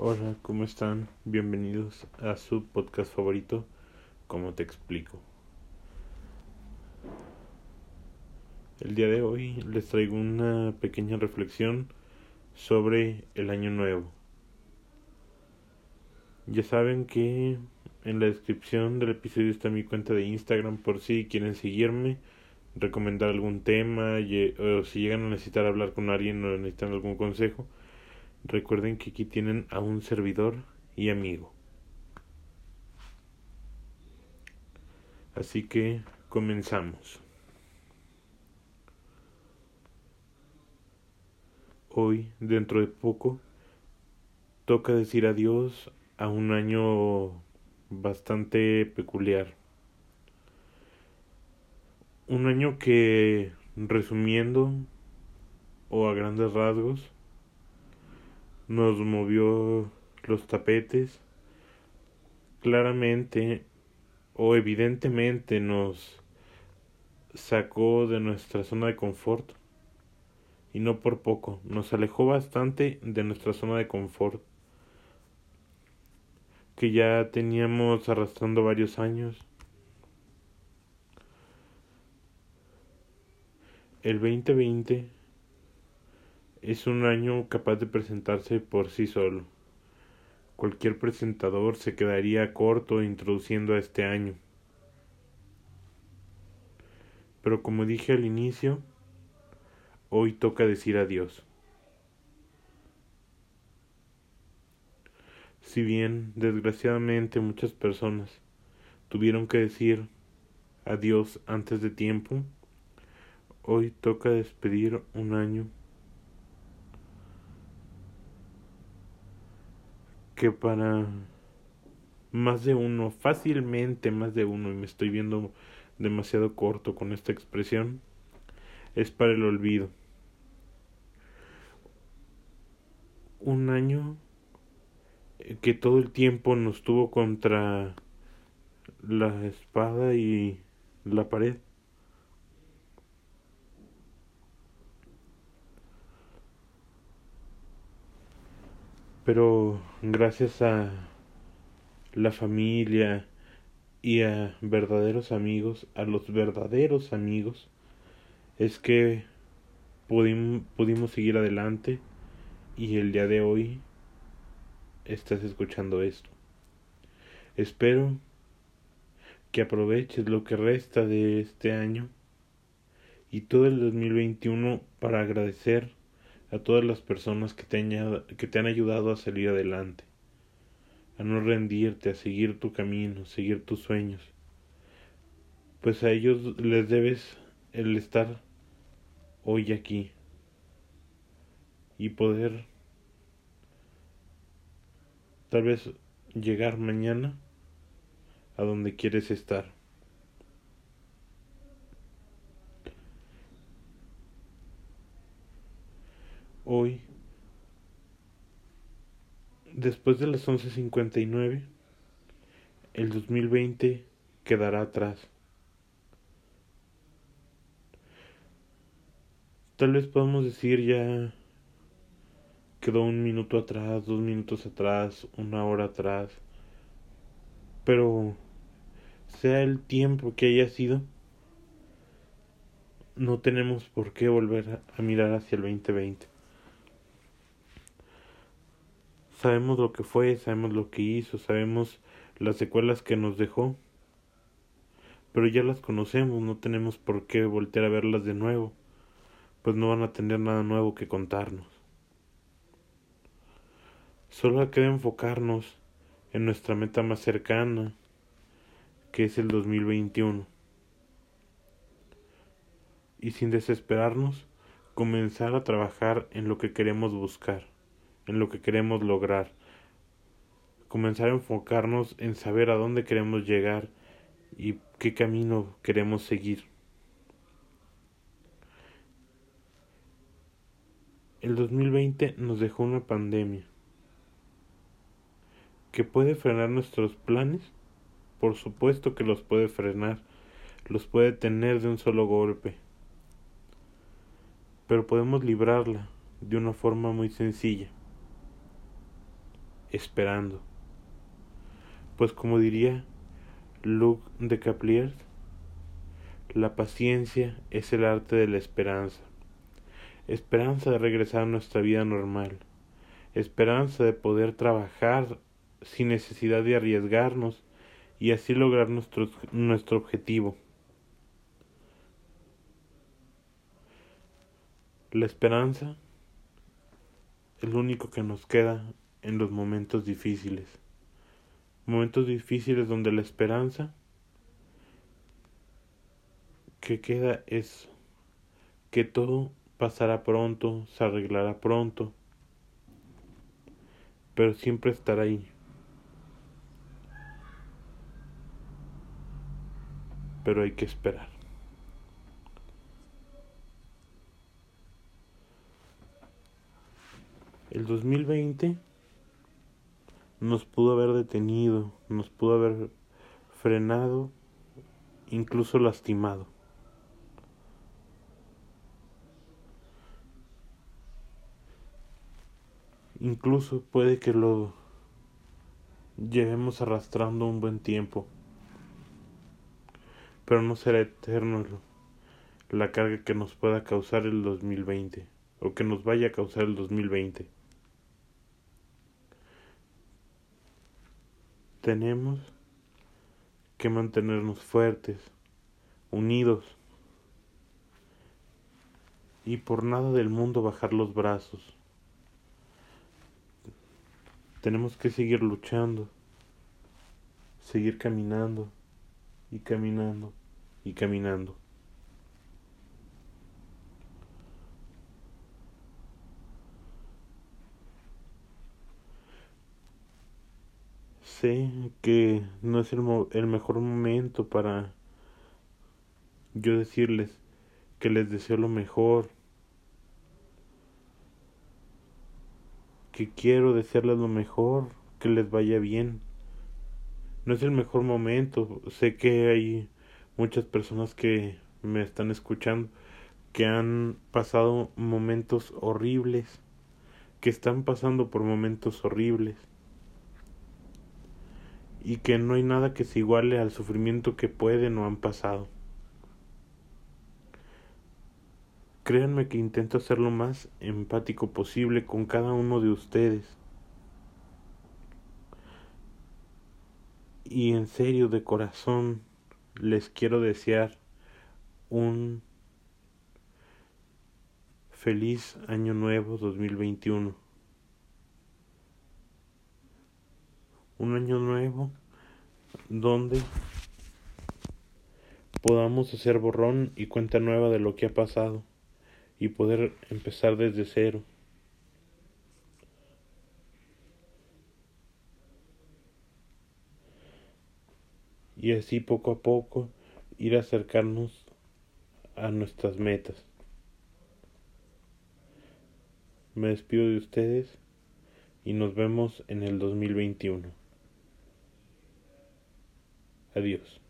Hola, ¿cómo están? Bienvenidos a su podcast favorito, ¿Cómo te explico? El día de hoy les traigo una pequeña reflexión sobre el año nuevo. Ya saben que en la descripción del episodio está mi cuenta de Instagram por si quieren seguirme, recomendar algún tema o si llegan a necesitar hablar con alguien o necesitan algún consejo Recuerden que aquí tienen a un servidor y amigo. Así que comenzamos. Hoy, dentro de poco, toca decir adiós a un año bastante peculiar. Un año que, resumiendo, o a grandes rasgos, nos movió los tapetes, claramente o evidentemente nos sacó de nuestra zona de confort y no por poco, nos alejó bastante de nuestra zona de confort que ya teníamos arrastrando varios años. El 2020 es un año capaz de presentarse por sí solo. Cualquier presentador se quedaría corto introduciendo a este año. Pero como dije al inicio, hoy toca decir adiós. Si bien, desgraciadamente, muchas personas tuvieron que decir adiós antes de tiempo, hoy toca despedir un año que para más de uno, fácilmente más de uno, y me estoy viendo demasiado corto con esta expresión, es para el olvido. Un año que todo el tiempo nos tuvo contra la espada y la pared. Pero gracias a la familia y a verdaderos amigos, a los verdaderos amigos, es que pudimos, seguir adelante y el día de hoy estás escuchando esto. Espero que aproveches lo que resta de este año y todo el 2021 para agradecer a todas las personas que te, han, que te han ayudado a salir adelante, a no rendirte, a seguir tu camino, seguir tus sueños. Pues a ellos les debes el estar hoy aquí y poder tal vez llegar mañana a donde quieres estar. Hoy, después de las 11.59, el 2020 quedará atrás. Tal vez podamos decir ya quedó un minuto atrás, dos minutos atrás, una hora atrás, pero sea el tiempo que haya sido, no tenemos por qué volver a mirar hacia el 2020. Sabemos lo que fue, sabemos lo que hizo, sabemos las secuelas que nos dejó. Pero ya las conocemos, no tenemos por qué voltear a verlas de nuevo, pues no van a tener nada nuevo que contarnos. Solo queda enfocarnos en nuestra meta más cercana, que es el 2021. Y sin desesperarnos, comenzar a trabajar en lo que queremos buscar en lo que queremos lograr. Comenzar a enfocarnos en saber a dónde queremos llegar y qué camino queremos seguir. El 2020 nos dejó una pandemia que puede frenar nuestros planes. Por supuesto que los puede frenar, los puede tener de un solo golpe. Pero podemos librarla de una forma muy sencilla esperando. Pues como diría Luc de Capliers, la paciencia es el arte de la esperanza. Esperanza de regresar a nuestra vida normal. Esperanza de poder trabajar sin necesidad de arriesgarnos y así lograr nuestro, nuestro objetivo. La esperanza es lo único que nos queda en los momentos difíciles. Momentos difíciles donde la esperanza que queda es que todo pasará pronto, se arreglará pronto, pero siempre estará ahí. Pero hay que esperar. El 2020 nos pudo haber detenido, nos pudo haber frenado, incluso lastimado. Incluso puede que lo llevemos arrastrando un buen tiempo, pero no será eterno la carga que nos pueda causar el 2020 o que nos vaya a causar el 2020. Tenemos que mantenernos fuertes, unidos y por nada del mundo bajar los brazos. Tenemos que seguir luchando, seguir caminando y caminando y caminando. Sé que no es el, el mejor momento para yo decirles que les deseo lo mejor, que quiero desearles lo mejor, que les vaya bien. No es el mejor momento, sé que hay muchas personas que me están escuchando que han pasado momentos horribles, que están pasando por momentos horribles y que no hay nada que se iguale al sufrimiento que pueden o han pasado. Créanme que intento ser lo más empático posible con cada uno de ustedes. Y en serio, de corazón, les quiero desear un feliz año nuevo 2021. Un año nuevo donde podamos hacer borrón y cuenta nueva de lo que ha pasado y poder empezar desde cero. Y así poco a poco ir a acercarnos a nuestras metas. Me despido de ustedes y nos vemos en el 2021. Adiós.